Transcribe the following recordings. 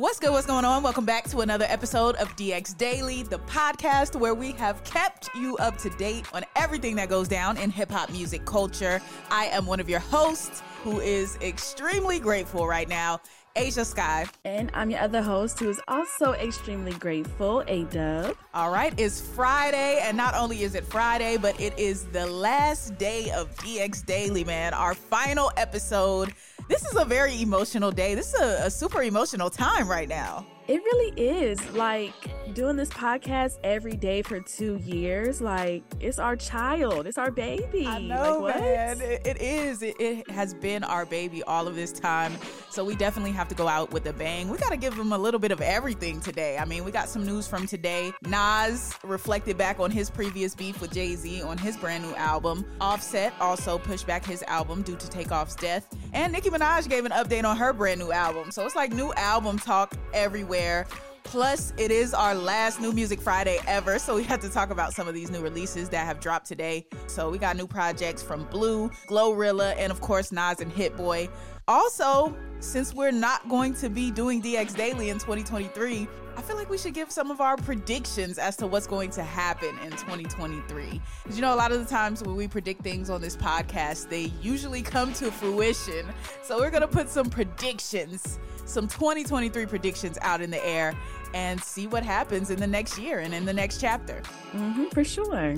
What's good? What's going on? Welcome back to another episode of DX Daily, the podcast where we have kept you up to date on everything that goes down in hip hop music culture. I am one of your hosts who is extremely grateful right now, Ashia Skye. And I'm your other host who is also extremely grateful, A Dub. All right, it's Friday, and not only is it Friday, but it is the last day of DX Daily, man. Our final episode. This is a very emotional day. This is a, a super emotional time right now. It really is. Like doing this podcast every day for two years, like it's our child, it's our baby. I know, like, man. It, it is. It, it, has been our baby all of this time. So we definitely have to go out with a bang. We got to give them a little bit of everything today. I mean, we got some news from today. Nas reflected back on his previous beef with Jay Z on his brand new album. Offset also pushed back his album due to Takeoff's death. And Nicki Minaj gave an update on her brand new album. So it's like new album talk everywhere. Plus, it is our last New Music Friday ever, so we have to talk about some of these new releases that have dropped today. So we got new projects from Bleu, Glorilla, and of course Nas and Hit Boy. Also, since we're not going to be doing DX Daily in 2023, I feel like we should give some of our predictions as to what's going to happen in 2023. Because you know, a lot of the times when we predict things on this podcast, they usually come to fruition. So we're going to put some predictions some 2023 predictions out in the air and see what happens in the next year and in the next chapter. Mm-hmm, for sure.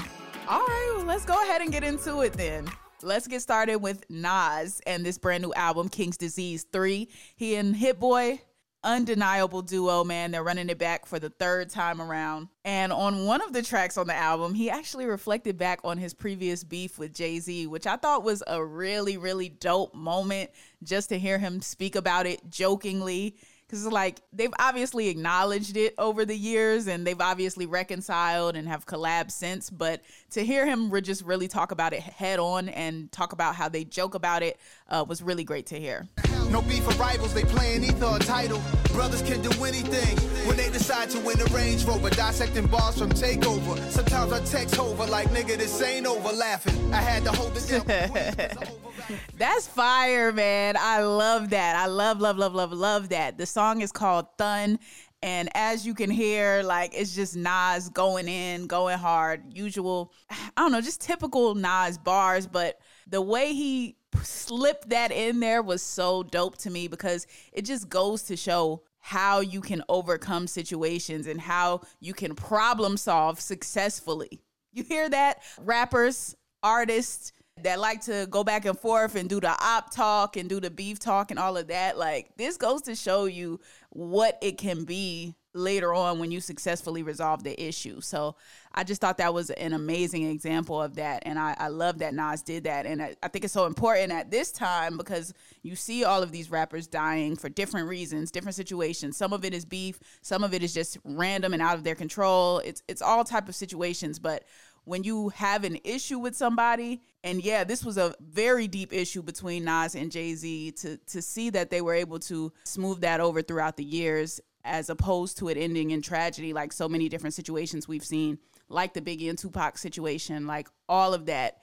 All right, well, let's go ahead and get into it then. Let's get started with Nas and this brand new album, King's Disease 3. He and Hit Boy undeniable duo, man. They're running it back for the third time around. And on one of the tracks on the album, he actually reflected back on his previous beef with Jay Z, which I thought was a really, really dope moment just to hear him speak about it jokingly because like they've obviously acknowledged it over the years and they've obviously reconciled and have collabed since but to hear him just really talk about it head on and talk about how they joke about it uh, was really great to hear. No beef for rivals they playing Ether a Tidal brothers can do anything when they decide to win a range rover dissecting bars from takeover. Sometimes i text over like nigga this ain't over laughing. I had to hold it that's fire man. I love that. I love love love love love that. The song is called Thun. And as you can hear, like it's just Nas going in, going hard, usual, I don't know, just typical Nas bars. But the way he slipped that in there was so dope to me because it just goes to show how you can overcome situations and how you can problem solve successfully. You hear that? Rappers, artists, that like to go back and forth and do the op talk and do the beef talk and all of that. Like this goes to show you what it can be later on when you successfully resolve the issue. So I just thought that was an amazing example of that. And I, I love that Nas did that. And I, I think it's so important at this time because you see all of these rappers dying for different reasons, different situations. Some of it is beef, some of it is just random and out of their control. It's it's all type of situations. But when you have an issue with somebody and yeah this was a very deep issue between Nas and Jay-Z to to see that they were able to smooth that over throughout the years as opposed to it ending in tragedy like so many different situations we've seen like the Biggie and Tupac situation like all of that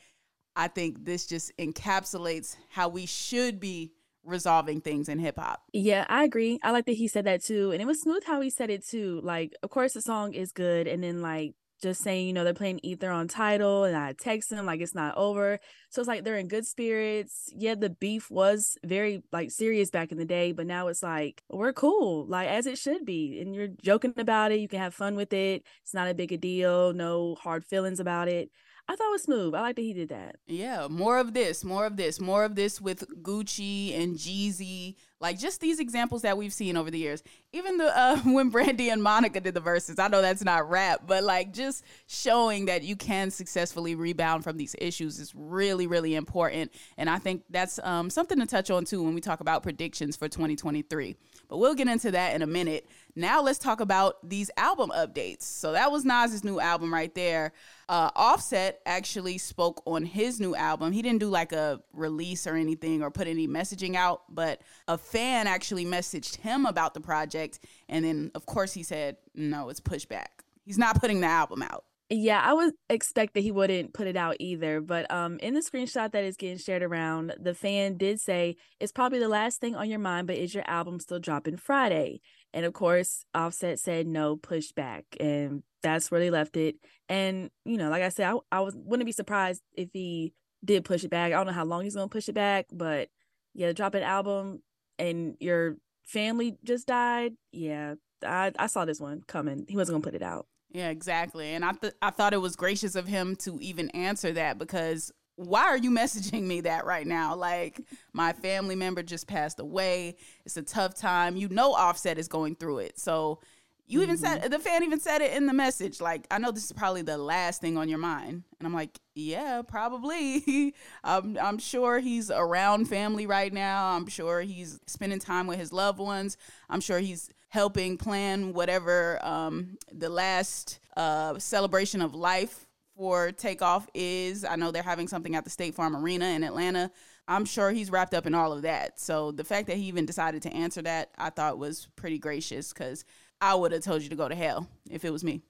I think this just encapsulates how we should be resolving things in hip hop. Yeah, I agree. I like that he said that too. And it was smooth how he said it too. Like, of course, the song is good. And then, like, just saying, you know, they're playing Ether on Tidal and I text them like it's not over. So it's like they're in good spirits. Yeah, the beef was very like serious back in the day, but now it's like we're cool, like as it should be. And you're joking about it. You can have fun with it. It's not a big a deal. No hard feelings about it. I thought it was smooth. I like that he did that. Yeah, more of this, more of this, more of this with Gucci and Jeezy. Like just these examples that we've seen over the years. Even the uh, when Brandy and Monica did the Verzuz. I know that's not rap, but like just showing that you can successfully rebound from these issues is really, really important. And I think that's um, something to touch on too when we talk about predictions for 2023. But we'll get into that in a minute. Now let's talk about these album updates. So that was Nas's new album right there. Uh, Offset actually spoke on his new album. He didn't do like a release or anything or put any messaging out, but a fan actually messaged him about the project. And then, of course, he said, no, it's pushback. He's not putting the album out. Yeah, I would expect that he wouldn't put it out either. But um, in the screenshot that is getting shared around, the fan did say it's probably the last thing on your mind, but is your album still dropping Friday? And of course, Offset said no, push back, and that's where they left it. And you know, like I said, I, I was wouldn't be surprised if he did push it back. I don't know how long he's gonna push it back, but yeah, drop an album and your family just died. Yeah, I I saw this one coming. He wasn't gonna put it out. Yeah, exactly. And I th- I thought it was gracious of him to even answer that because why are you messaging me that right now? Like my family member just passed away. It's a tough time. You know Offset is going through it. So you even mm-hmm. said the fan even said it in the message. Like, I know this is probably the last thing on your mind. And I'm like, yeah, probably. I'm I'm sure he's around family right now. I'm sure he's spending time with his loved ones. I'm sure he's helping plan whatever um, the last uh, celebration of life for takeoff is. I know they're having something at the State Farm Arena in Atlanta. I'm sure he's wrapped up in all of that. So the fact that he even decided to answer that, I thought was pretty gracious because I would have told you to go to hell if it was me.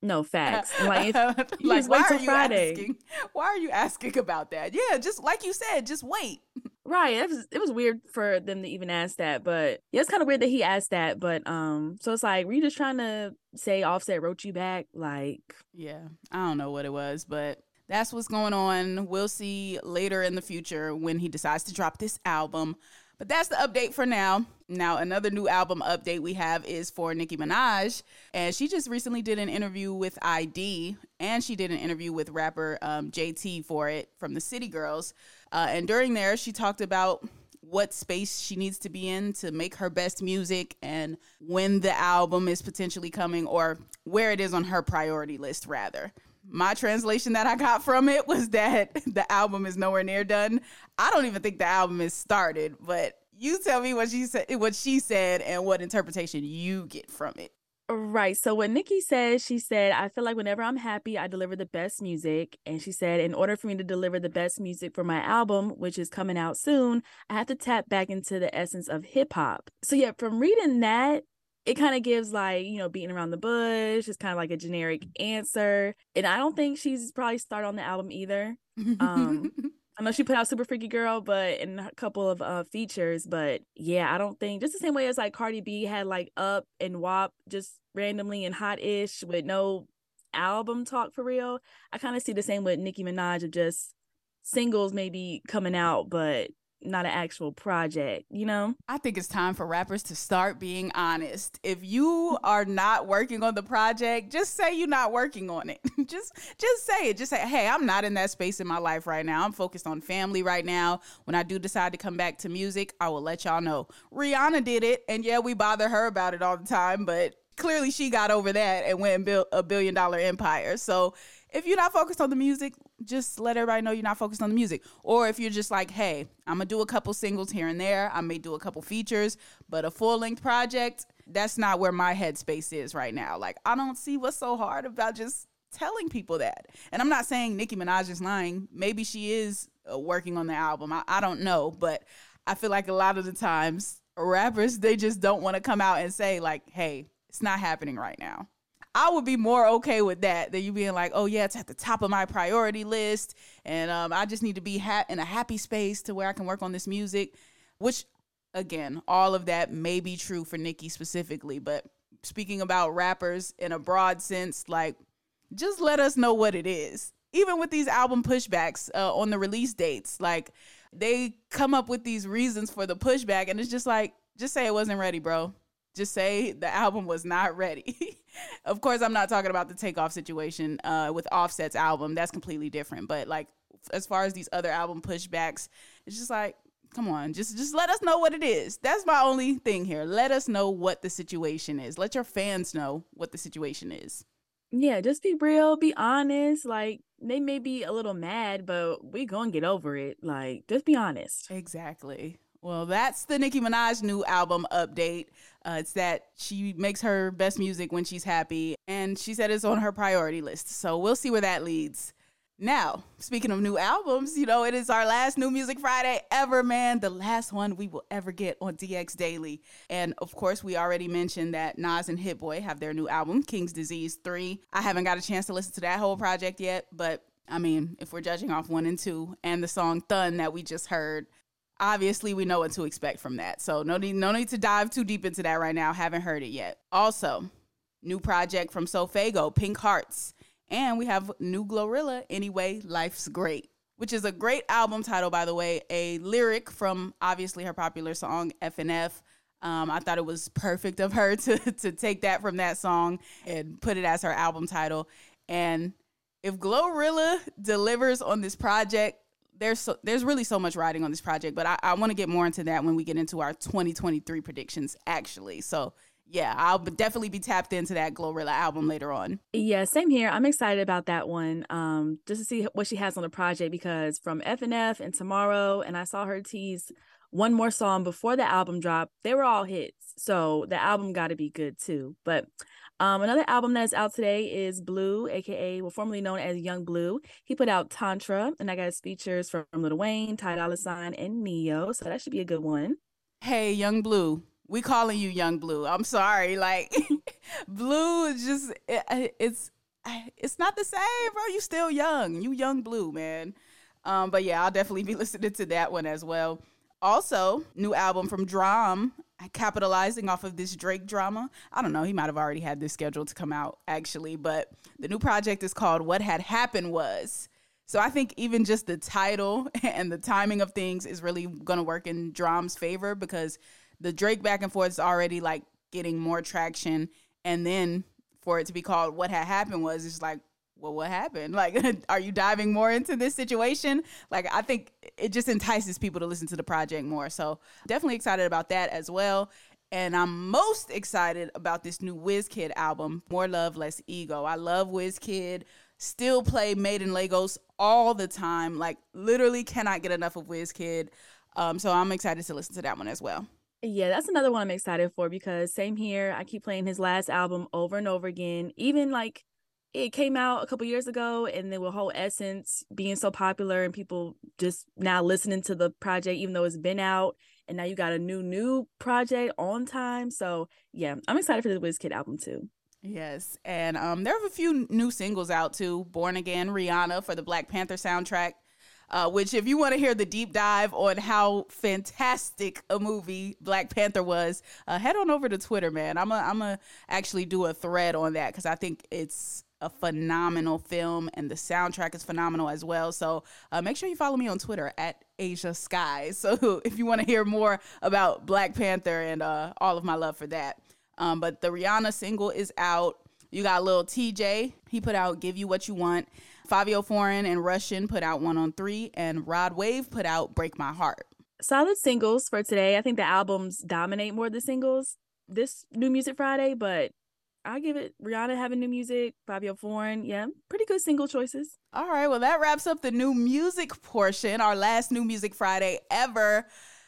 No facts. Like, like why are you Friday. asking? Why are you asking about that? Yeah, just like you said, just wait. Right. It was it was weird for them to even ask that, but yeah, it's kind of weird that he asked that. But um, so it's like, were you just trying to say Offset wrote you back? Like, yeah, I don't know what it was, but that's what's going on. We'll see later in the future when he decides to drop this album. But that's the update for now. Now, another new album update we have is for Nicki Minaj. And she just recently did an interview with ID, and she did an interview with rapper um, JT for it from the City Girls. Uh, and during there, she talked about what space she needs to be in to make her best music and when the album is potentially coming or where it is on her priority list, rather my translation that I got from it was that the album is nowhere near done. I don't even think the album is started, but you tell me what she said what she said and what interpretation you get from it. Right. So what Nicki said, she said, I feel like whenever I'm happy, I deliver the best music. And she said, in order for me to deliver the best music for my album, which is coming out soon, I have to tap back into the essence of hip hop. So yeah, from reading that, it kind of gives like you know beating around the bush it's kind of like a generic answer and i don't think she's probably started on the album either um i know she put out super freaky girl but in a couple of uh features but yeah i don't think just the same way as like cardi b had like up and wap just randomly and hot-ish with no album talk for real i kind of see the same with nicki minaj of just singles maybe coming out but not an actual project, you know? I think it's time for rappers to start being honest. If you are not working on the project, just say you're not working on it. just just say it. Just say, "Hey, I'm not in that space in my life right now. I'm focused on family right now. When I do decide to come back to music, I will let y'all know." Rihanna did it, and yeah, we bother her about it all the time, but clearly she got over that and went and built a billion dollar empire. So, if you're not focused on the music, just let everybody know you're not focused on the music. Or if you're just like, hey, I'm gonna do a couple singles here and there, I may do a couple features, but a full length project, that's not where my headspace is right now. Like, I don't see what's so hard about just telling people that. And I'm not saying Nicki Minaj is lying. Maybe she is uh, working on the album. I, I don't know, but I feel like a lot of the times rappers they just don't want to come out and say like, hey, it's not happening right now. I would be more okay with that than you being like, oh yeah, it's at the top of my priority list, and um, I just need to be ha- in a happy space to where I can work on this music. Which, again, all of that may be true for Nicki specifically, but speaking about rappers in a broad sense, like just let us know what it is. Even with these album pushbacks uh, on the release dates, like they come up with these reasons for the pushback, and it's just like, just say it wasn't ready, bro. Just say the album was not ready. of course, I'm not talking about the takeoff situation uh, with Offset's album. That's completely different. But like, as far as these other album pushbacks, it's just like, come on, just just let us know what it is. That's my only thing here. Let us know what the situation is. Let your fans know what the situation is. Yeah, just be real, be honest. Like they may be a little mad, but we gonna get over it. Like, just be honest. Exactly. Well, that's the Nicki Minaj new album update. Uh, it's that she makes her best music when she's happy, and she said it's on her priority list. So we'll see where that leads. Now, speaking of new albums, you know, it is our last New Music Friday ever, man. The last one we will ever get on DX Daily. And of course, we already mentioned that Nas and Hit Boy have their new album, King's Disease 3. I haven't got a chance to listen to that whole project yet, but I mean, if we're judging off one and two and the song Thun that we just heard, obviously we know what to expect from that. So no need no need to dive too deep into that right now. Haven't heard it yet. Also, new project from Sofaygo, Pink Hearts. And we have new Glorilla, Anyway, Life's Great, which is a great album title, by the way, a lyric from obviously her popular song FNF. Um, I thought it was perfect of her to to take that from that song and put it as her album title. And if Glorilla delivers on this project, there's so, there's really so much riding on this project, but I, I want to get more into that when we get into our 2023 predictions, actually. So yeah, I'll definitely be tapped into that Glorilla album later on. Yeah, same here. I'm excited about that one. Um, just to see what she has on the project because from FNF and Tomorrow, and I saw her tease one more song before the album drop. They were all hits, so the album got to be good too. But um, another album that's out today is Bleu, aka well, formerly known as Yung Bleu. He put out Tantra, and I got features from Lil Wayne, Ty Dolla Sign, and Ne-Yo. So that should be a good one. Hey, Yung Bleu, we calling you Yung Bleu. I'm sorry, like Bleu is just it, it's it's not the same, bro. You still young. You Yung Bleu, man. Um, but yeah, I'll definitely be listening to that one as well. Also, new album from Drum capitalizing off of this Drake drama. I don't know, he might have already had this scheduled to come out actually, but the new project is called What Had Happened Was. So I think even just the title and the timing of things is really going to work in Drum's favor because the Drake back and forth is already like getting more traction and then for it to be called What Had Happened Was it's like well, what happened? Like, are you diving more into this situation? Like, I think it just entices people to listen to the project more. So, definitely excited about that as well. And I'm most excited about this new Wizkid album, More Love, Less Ego. I love Wizkid. Still play Made in Lagos all the time. Like, literally cannot get enough of Wizkid. Um, so I'm excited to listen to that one as well. Yeah, that's another one I'm excited for because same here. I keep playing his last album over and over again. Even like it came out a couple years ago and the whole essence being so popular and people just now listening to the project even though it's been out and now you got a new new project on time. So yeah i'm excited for the Wizkid album too. Yes and um there are a few new singles out too. Born again rihanna for the black panther soundtrack uh, which if you want to hear the deep dive on how fantastic a movie Black Panther was, uh, head on over to Twitter, man. I'm a, I'm a actually do a thread on that because I think it's a phenomenal film, and the soundtrack is phenomenal as well. So uh, make sure you follow me on Twitter at Ashia Skys. So if you want to hear more about Black Panther and uh, all of my love for that. Um, but the Rihanna single is out. You got Lil Tjay. He put out "Give You What You Want." Fivio Foreign and Russian put out "One on Three, and Rod Wave put out "Break My Heart." Solid singles for today. I think the albums dominate more the singles this New Music Friday, but I give it Rihanna having new music, Fivio Foreign. Yeah, pretty good single choices. All right, well that wraps up the new music portion, our last new music Friday ever.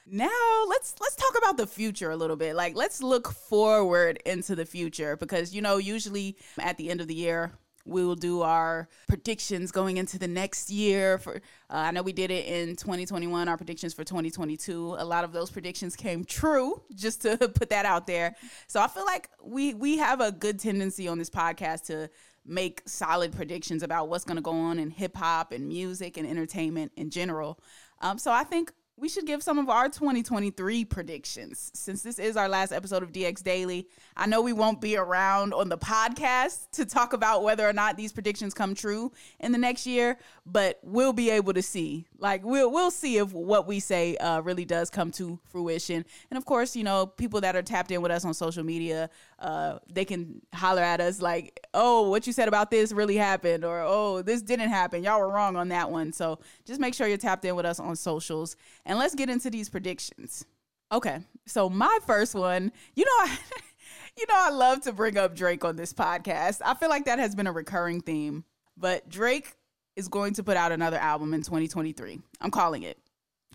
Now let's let's talk about the future a little bit. Like let's look forward into the future because you know usually at the end of the year we will do our predictions going into the next year. For uh, I know we did it in 2021. Our predictions for 2022. A lot of those predictions came true. Just to put that out there. So I feel like we we have a good tendency on this podcast to make solid predictions about what's going to go on in hip hop and music and entertainment in general. Um, so I think we should give some of our 2023 predictions since this is our last episode of DX Daily. I know we won't be around on the podcast to talk about whether or not these predictions come true in the next year, but we'll be able to see. Like we'll we'll see if what we say uh, really does come to fruition. And of course, you know, people that are tapped in with us on social media, uh, they can holler at us like, "Oh, what you said about this really happened," or "Oh, this didn't happen. Y'all were wrong on that one." So just make sure you're tapped in with us on socials and let's get into these predictions. Okay, so my first one, you know, I, you know, I love to bring up Drake on this podcast. I feel like that has been a recurring theme. But Drake is going to put out another album in 2023. I'm calling it.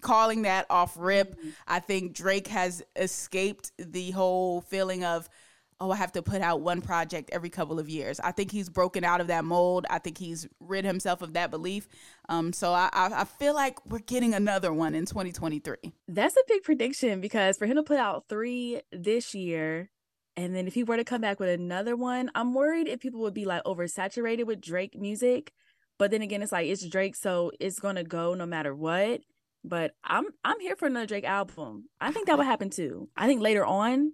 calling that off rip. I think Drake has escaped the whole feeling of oh, I have to put out one project every couple of years. I think he's broken out of that mold. I think he's rid himself of that belief. Um, so I, I, I feel like we're getting another one in 2023. That's a big prediction because for him to put out three this year, and then if he were to come back with another one, I'm worried if people would be like oversaturated with Drake music. But then again, it's like it's Drake, so it's gonna go no matter what. But I'm I'm here for another Drake album. I think that would happen too. I think later on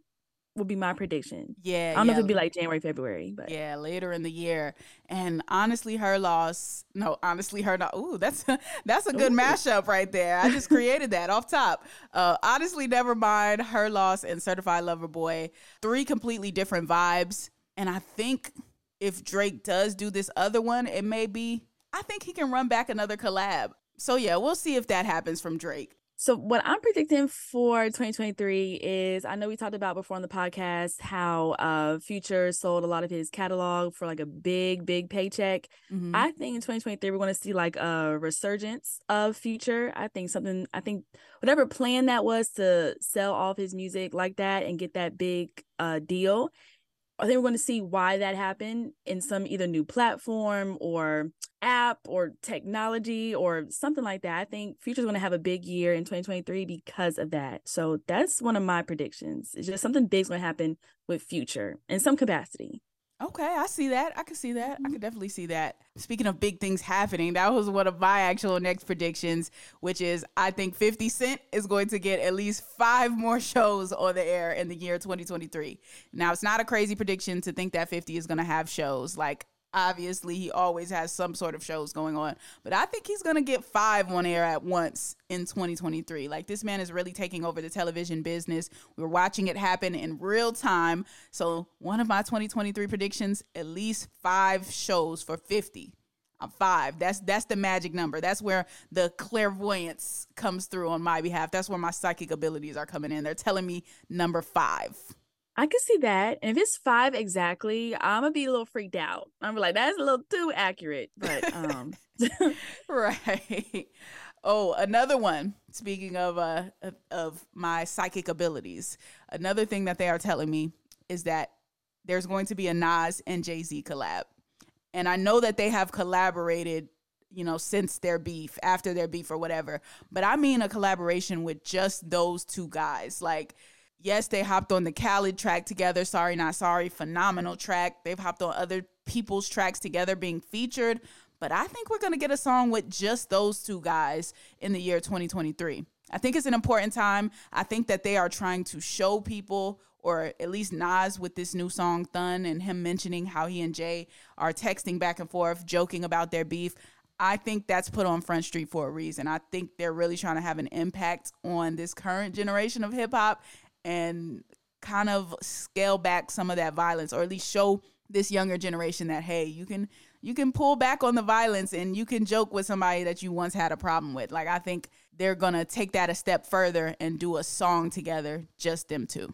would be my prediction. Yeah. I don't yeah. know if it'd be like January, February, but yeah, later in the year. And honestly, her loss. No, honestly, her not. Ooh, that's that's a good Ooh. mashup right there. I just created that off top. Uh, honestly, never mind. Her loss and Certified Lover Boy. Three completely different vibes. And I think if Drake does do this other one, it may be. I think he can run back another collab. So yeah, we'll see if that happens from Drake. So what I'm predicting for 2023 is I know we talked about before on the podcast how uh Future sold a lot of his catalog for like a big big paycheck. Mm-hmm. I think in 2023 we're going to see like a resurgence of Future. I think something I think whatever plan that was to sell off his music like that and get that big uh deal I think we're going to see why that happened in some either new platform or app or technology or something like that. I think Future's going to have a big year in 2023 because of that. So that's one of my predictions. It's just something big's going to happen with Future in some capacity. Okay, I see that. I can see that. I can mm-hmm. definitely see that. Speaking of big things happening, that was one of my actual next predictions, which is I think 50 Cent is going to get at least five more shows on the air in the year 2023. Now, it's not a crazy prediction to think that 50 is going to have shows. Like, obviously he always has some sort of shows going on but i think he's gonna get five on air at once in 2023 like this man is really taking over the television business we're watching it happen in real time so one of my 2023 predictions at least five shows for 50 I'm five. That's that's the magic number. That's where the clairvoyance comes through on my behalf. That's where my psychic abilities are coming in. They're telling me number five. I can see that. And if it's five exactly, I'm gonna be a little freaked out. I'm like, that's a little too accurate. But um right. Oh, another one. Speaking of uh of my psychic abilities, another thing that they are telling me is that there's going to be a Nas and Jay Z collab, and I know that they have collaborated, you know, since their beef, after their beef or whatever. But I mean a collaboration with just those two guys, like Yes, they hopped on the Khaled track together. Sorry, not sorry. Phenomenal track. They've hopped on other people's tracks together being featured. But I think we're going to get a song with just those two guys in the year 2023. I think it's an important time. I think that they are trying to show people, or at least Nas with this new song, Thun, and him mentioning how he and Jay are texting back and forth, joking about their beef. I think that's put on Front Street for a reason. I think they're really trying to have an impact on this current generation of hip hop and kind of scale back some of that violence or at least show this younger generation that hey you can you can pull back on the violence and you can joke with somebody that you once had a problem with. Like i think they're gonna take that a step further and do a song together just them two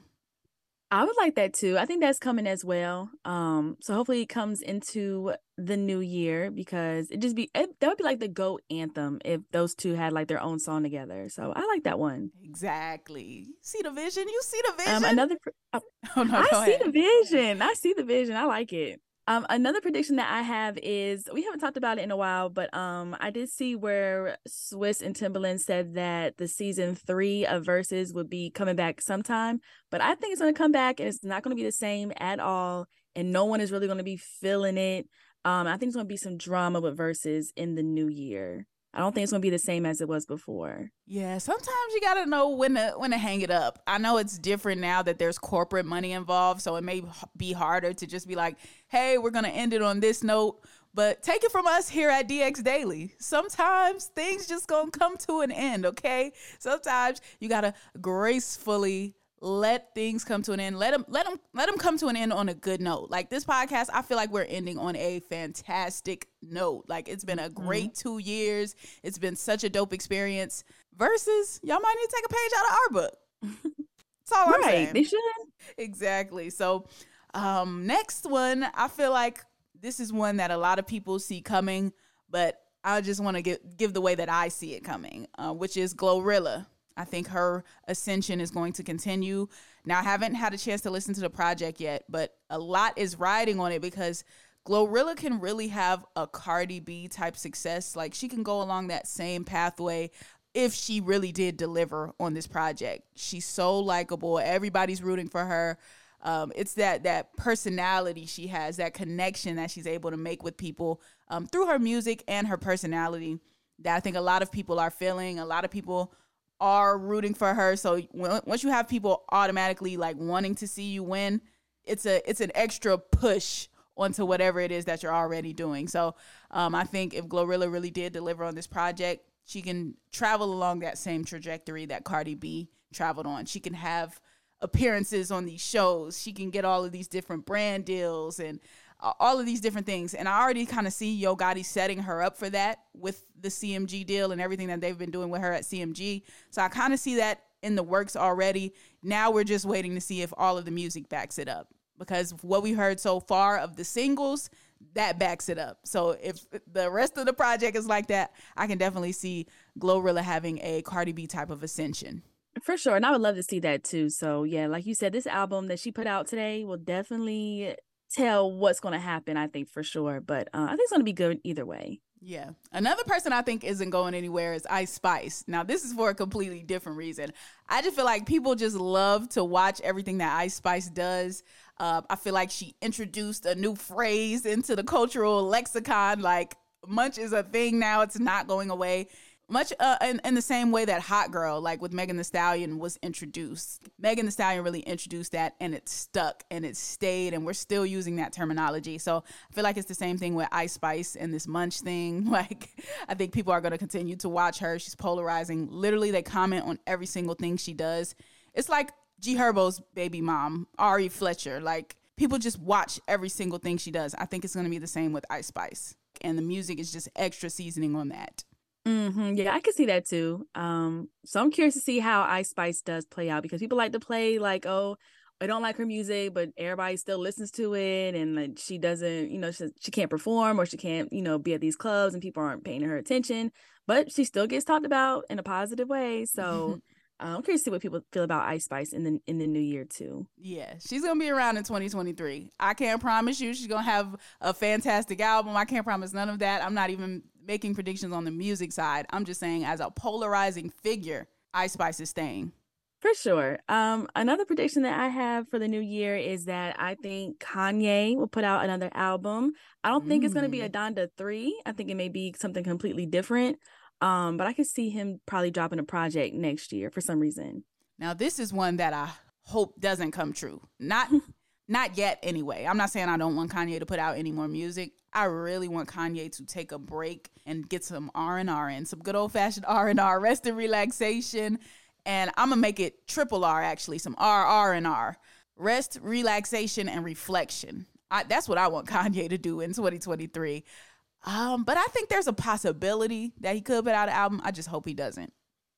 I would like that too. I think that's coming as well. Um, so hopefully it comes into the new year because it just be it, that would be like the goat anthem if those two had like their own song together. So I like that one. Exactly. See the vision. You see the um, vision. Um, another. Oh, oh no, I see the vision. I see the vision. I like it. Um, another prediction that I have is we haven't talked about it in a while, but um, I did see where Swizz and Timbaland said that the season three of Verzuz would be coming back sometime, but I think it's going to come back and it's not going to be the same at all, and no one is really going to be feeling it. Um, I think it's going to be some drama with Verzuz in the new year. I don't think it's gonna be the same as it was before. Yeah, sometimes you gotta know when to when to hang it up. I know it's different now that there's corporate money involved, so it may be harder to just be like, "Hey, we're gonna end it on this note." But take it from us here at DX Daily. Sometimes things just gonna come to an end, okay? Sometimes you gotta gracefully let things come to an end. Let them let them let them come to an end on a good note. Like this podcast, I feel like we're ending on a fantastic note. Like it's been a mm-hmm. great mm-hmm. 2 years. It's been such a dope experience. Verzuz y'all might need to take a page out of our book. That's all right, I'm saying. They should. Exactly. So, um next one, I feel like this is one that a lot of people see coming, but I just want to give give the way that I see it coming, uh, which is Glorilla. I think her ascension is going to continue. Now, I haven't had a chance to listen to the project yet, but a lot is riding on it because Glorilla can really have a Cardi B type success. Like she can go along that same pathway if she really did deliver on this project. She's so likable. Everybody's rooting for her. Um, it's that that personality she has, that connection that she's able to make with people um, through her music and her personality. That I think a lot of people are feeling. A lot of people are rooting for her. So once you have people automatically like wanting to see you win, it's a it's an extra push onto whatever it is that you're already doing. So um, I think if Glorilla really did deliver on this project, she can travel along that same trajectory that Cardi B traveled on. She can have appearances on these shows. She can get all of these different brand deals and all of these different things. And I already kind of see Yo Gotti setting her up for that with the CMG deal and everything that they've been doing with her at CMG. So I kind of see that in the works already. Now we're just waiting to see if all of the music backs it up. Because what we heard so far of the singles, that backs it up. So if the rest of the project is like that, I can definitely see Glorilla having a Cardi B type of ascension. For sure. And I would love to see that too. So, yeah, like you said, this album that she put out today will definitely tell what's going to happen, I think, for sure. But uh, I think it's going to be good either way. Yeah. Another person I think isn't going anywhere is Ice Spice. Now, this is for a completely different reason. I just feel like people just love to watch everything that Ice Spice does. Uh, I feel like she introduced a new phrase into the cultural lexicon. Like, munch is a thing now, it's not going away much uh, in, in the same way that hot girl like with megan thee stallion was introduced. Megan thee stallion really introduced that and it stuck and it stayed and we're still using that terminology. So i feel like it's the same thing with ice spice and this munch thing. Like i think people are going to continue to watch her. She's polarizing. Literally they comment on every single thing she does. It's like g herbo's baby mom ari fletcher. Like people just watch every single thing she does. I think it's going to be the same with ice spice. And the music is just extra seasoning on that Mm-hmm. Yeah, I can see that too. Um, so I'm curious to see how Ice Spice does play out because people like to play like, oh, I don't like her music, but everybody still listens to it, and like she doesn't, you know, she, she can't perform or she can't, you know, be at these clubs and people aren't paying her attention, but she still gets talked about in a positive way. So. Uh, I'm curious to see what people feel about Ice Spice in the in the new year too. Yeah, she's gonna be around in 2023. I can't promise you she's gonna have a fantastic album. I can't promise none of that. I'm not even making predictions on the music side. I'm just saying, as a polarizing figure, Ice Spice is staying. For sure. Um, another prediction that I have for the new year is that I think Kanye will put out another album. I don't mm. think it's going to be a mm. Donda 3. I think it may be something completely different. Um, but I could see him probably dropping a project next year for some reason. Now, this is one that I hope doesn't come true. Not not yet anyway. I'm not saying I don't want Kanye to put out any more music. I really want Kanye to take a break and get some R&R and some good old-fashioned R&R, rest and relaxation. And I'm going to make it triple R actually, some R R and R. Rest, relaxation and reflection. I, that's what I want Kanye to do in 2023. Um, but I think there's a possibility that he could put out an album. I just hope he doesn't.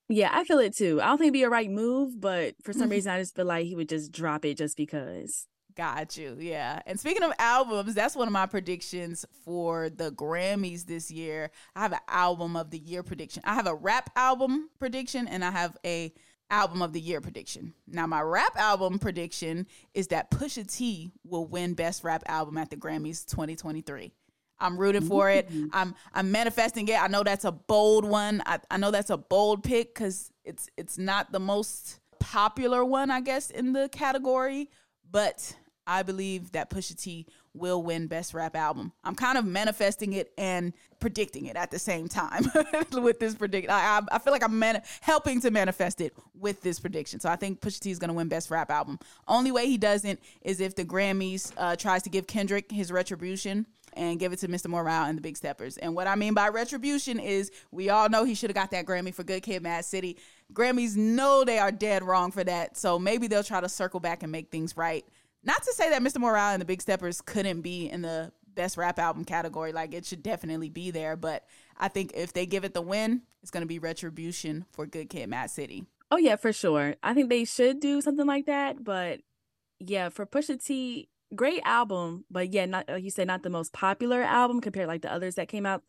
Yeah, I feel it too. I don't think it'd be a right move, but for some reason I just feel like he would just drop it just because. Got you. Yeah. And speaking of albums, that's one of my predictions for the Grammys this year. I have an album of the year prediction. I have a rap album prediction and I have a album of the year prediction. Now my rap album prediction is that Pusha T will win best rap album at the Grammys 2023. I'm rooting for it. Mm-hmm. I'm I'm manifesting it. I know that's a bold one. I, I know that's a bold pick because it's it's not the most popular one, I guess, in the category. But I believe that Pusha T will win Best Rap Album. I'm kind of manifesting it and predicting it at the same time with this prediction. I, I, feel like I'm helping to manifest it with this prediction. So I think Pusha T is going to win Best Rap Album. Only way he doesn't is if the Grammys uh, tries to give Kendrick his retribution and give it to Mr. Morale and the Big Steppers. And what I mean by retribution is we all know he should have got that Grammy for Good Kid, Mad City. Grammys know they are dead wrong for that. So maybe they'll try to circle back and make things right. Not to say that Mr. Morale and the Big Steppers couldn't be in the best rap album category. Like it should definitely be there. But I think if they give it the win, it's going to be retribution for Good Kid, Mad City. Oh yeah, for sure. I think they should do something like that. But yeah, for Pusha T, great album. But yeah, not like you said, not the most popular album compared like the others that came out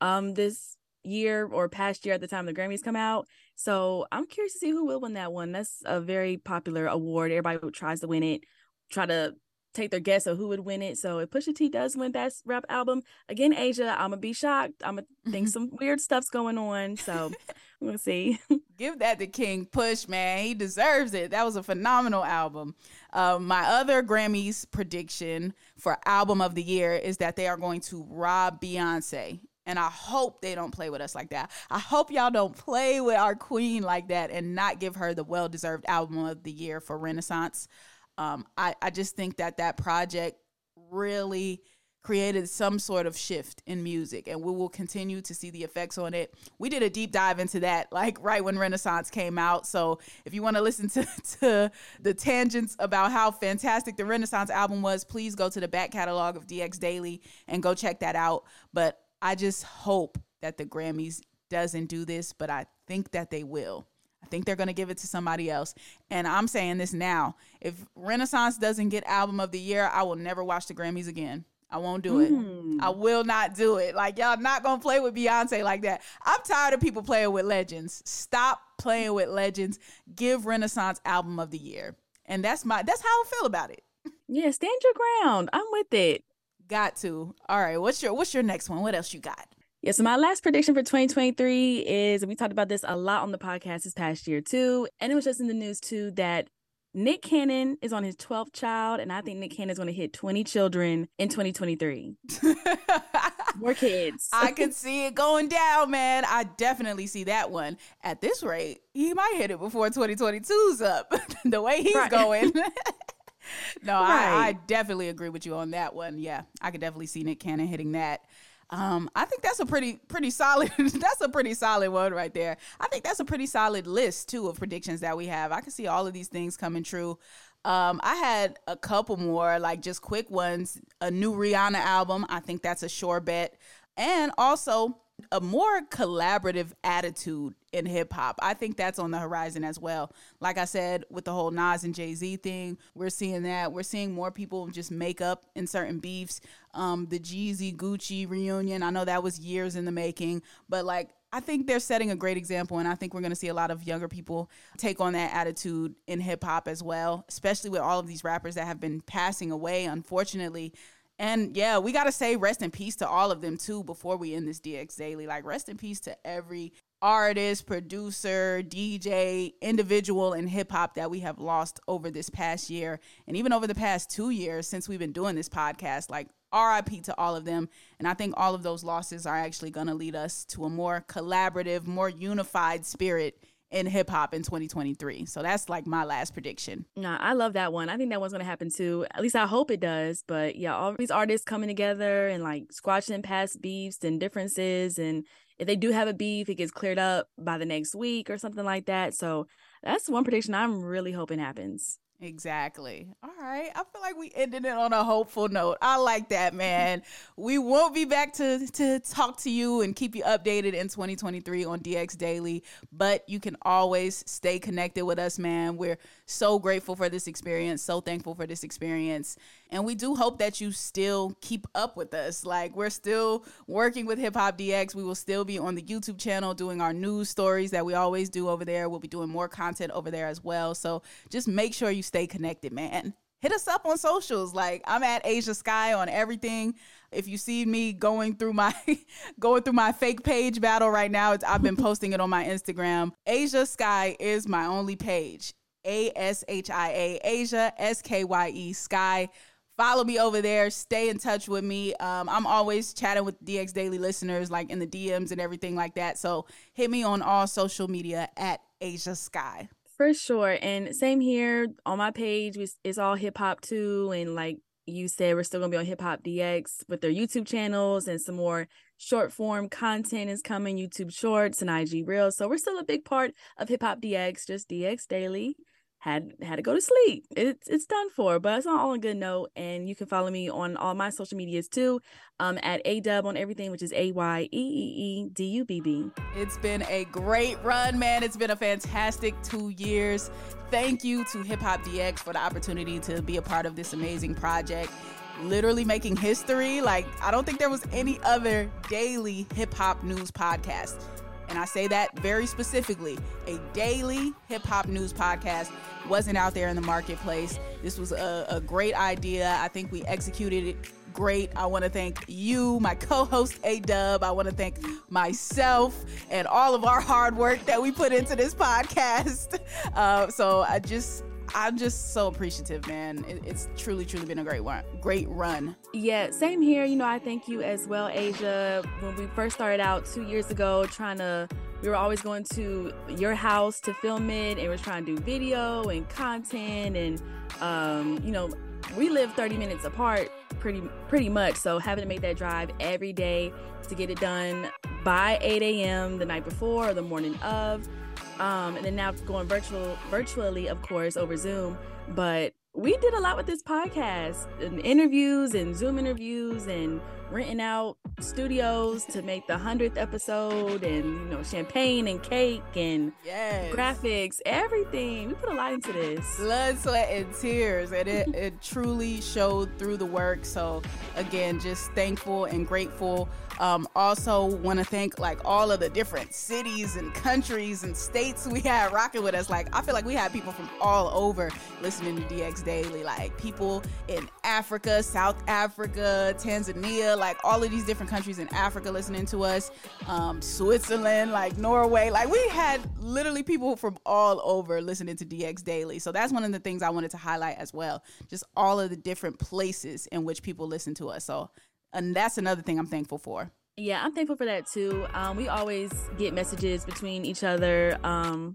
um this year or past year at the time the Grammys come out. So I'm curious to see who will win that one. That's a very popular award. Everybody tries to win it, try to take their guess of who would win it. So if Pusha T does win that rap album, again, Ashia, I'm gonna be shocked. I'm gonna think some weird stuff's going on. So we'll see. Give that to King Push, man. He deserves it. That was a phenomenal album. Um, my other Grammys prediction for album of the year is that they are going to rob Beyonce. And I hope they don't play with us like that. I hope y'all don't play with our queen like that and not give her the well deserved album of the year for Renaissance. Um, I, I just think that that project really created some sort of shift in music and we will continue to see the effects on it. We did a deep dive into that like right when Renaissance came out. So if you want to listen to, to the tangents about how fantastic the Renaissance album was, please go to the back catalog of DX Daily and go check that out. But I just hope that the Grammys doesn't do this, but I think that they will. I think they're going to give it to somebody else. And I'm saying this now. If Renaissance doesn't get album of the year, I will never watch the Grammys again. I won't do it. Mm. I will not do it. Like y'all not going to play with Beyonce like that. I'm tired of people playing with legends. Stop playing with legends. Give Renaissance album of the year. And that's my that's how I feel about it. Yeah, stand your ground. I'm with it. Got to. All right. What's your what's your next one? What else you got? Yeah, so my last prediction for 2023 is we talked about this a lot on the podcast this past year too. And it was just in the news too that Nick Cannon is on his 12th child, and I think Nick Cannon is going to hit 20 children in 2023. More kids. I can see it going down, man. I definitely see that one. At this rate, he might hit it before 2022's up. the way he's right. going. no, right. I, I definitely agree with you on that one. Yeah, I could definitely see Nick Cannon hitting that. Um, I think that's a pretty pretty solid that's a pretty solid one right there. I think that's a pretty solid list too of predictions that we have. I can see all of these things coming true. Um, I had a couple more, like just quick ones. A new Rihanna album. I think that's a sure bet. And also a more collaborative attitude in hip hop. I think that's on the horizon as well. Like I said, with the whole Nas and Jay Z thing, we're seeing that. We're seeing more people just make up in certain beefs. Um, the Jeezy Gucci reunion, I know that was years in the making, but like I think they're setting a great example, and I think we're going to see a lot of younger people take on that attitude in hip hop as well, especially with all of these rappers that have been passing away, unfortunately. And yeah, we got to say rest in peace to all of them too before we end this DX Daily. Like, rest in peace to every artist, producer, DJ, individual in hip hop that we have lost over this past year and even over the past two years since we've been doing this podcast. Like, RIP to all of them. And I think all of those losses are actually going to lead us to a more collaborative, more unified spirit in hip hop in 2023. So that's like my last prediction. Nah, I love that one. I think that one's gonna happen too. At least I hope it does. But yeah, all these artists coming together and like squashing past beefs and differences. And if they do have a beef, it gets cleared up by the next week or something like that. So that's one prediction I'm really hoping happens. Exactly. All right. I feel like we ended it on a hopeful note. I like that, man. we won't be back to to talk to you and keep you updated in 2023 on DX Daily, but you can always stay connected with us, man. We're so grateful for this experience, so thankful for this experience. And we do hope that you still keep up with us. Like, we're still working with Hip Hop DX. We will still be on the YouTube channel doing our news stories that we always do over there. We'll be doing more content over there as well. So just make sure you stay connected, man. Hit us up on socials. Like I'm at Ashia Skye on everything. If you see me going through my going through my fake page battle right now, I've been posting it on my Instagram. Ashia Skye is my only page. A S H I A Ashia S K Y E Skye follow me over there. Stay in touch with me. Um, I'm always chatting with DX Daily listeners, like in the DMs and everything like that. So hit me on all social media at Ashia Skye. For sure. And same here on my page. It's all hip hop too. And like you said, we're still going to be on Hip Hop DX with their YouTube channels and some more short form content is coming, YouTube shorts and IG Reels. So we're still a big part of Hip Hop DX, just DX Daily. Had had to go to sleep. It's it's done for, but it's all on good note. And you can follow me on all my social medias too, um, at a dub on everything, which is a y e e e d u b b. It's been a great run, man. It's been a fantastic two years. Thank you to Hip Hop DX for the opportunity to be a part of this amazing project. Literally making history. Like I don't think there was any other daily hip hop news podcast and I say that very specifically, a daily hip hop news podcast wasn't out there in the marketplace. This was a, a great idea. I think we executed it great. I want to thank you, my co host A Dub. I want to thank myself and all of our hard work that we put into this podcast. Uh, so I just I'm just so appreciative, man. It, it's truly, truly been a great one, great run. Yeah, same here. You know, I thank you as well, Ashia. When we first started out two years ago, trying to, we were always going to your house to film it, and we're trying to do video and content, and um, you know, we live 30 minutes apart, pretty, pretty much. So having to make that drive every day to get it done by 8 a.m. the night before or the morning of um, and then now going virtual virtually, of course, over Zoom. But we did a lot with this podcast and interviews and Zoom interviews and renting out studios to make the 100th episode and you know champagne and cake and yes. graphics everything we put a lot into this blood sweat and tears and it, it truly showed through the work so again just thankful and grateful um, also want to thank like all of the different cities and countries and states we had rocking with us like i feel like we had people from all over listening to dx daily like people in africa south africa tanzania like all of these different countries in Africa listening to us, um, Switzerland, like Norway. Like we had literally people from all over listening to DX Daily. So that's one of the things I wanted to highlight as well. Just all of the different places in which people listen to us. So, and that's another thing I'm thankful for. Yeah, I'm thankful for that too. Um, we always get messages between each other. Um,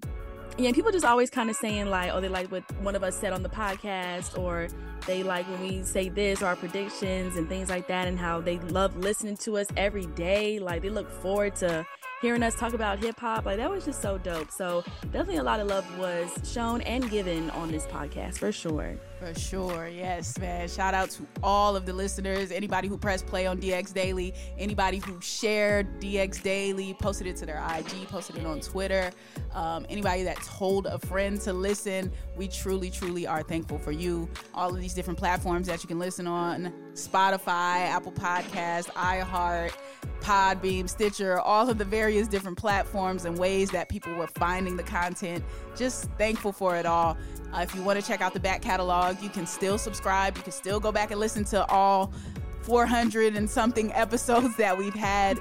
yeah, people just always kind of saying like, oh, they like what one of us said on the podcast, or they like when we say this or our predictions and things like that, and how they love listening to us every day. Like they look forward to hearing us talk about hip hop. Like that was just so dope. So definitely a lot of love was shown and given on this podcast for sure. For sure. Yes, man. Shout out to all of the listeners, anybody who pressed play on DX Daily, anybody who shared DX Daily, posted it to their IG, posted it on Twitter, um, anybody that told a friend to listen. We truly, truly are thankful for you. All of these different platforms that you can listen on Spotify, Apple Podcast, iHeart, Podbean, Stitcher, all of the various different platforms and ways that people were finding the content. Just thankful for it all. Uh, if you want to check out the back catalog, you can still subscribe. You can still go back and listen to all 400 and something episodes that we've had.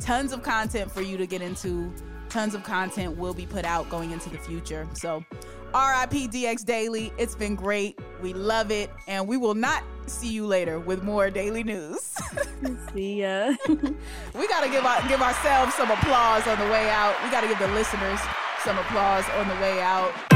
Tons of content for you to get into. Tons of content will be put out going into the future. So, RIP DX Daily. It's been great. We love it. And we will not see you later with more daily news. see ya. we got to give, our, give ourselves some applause on the way out. We got to give the listeners some applause on the way out.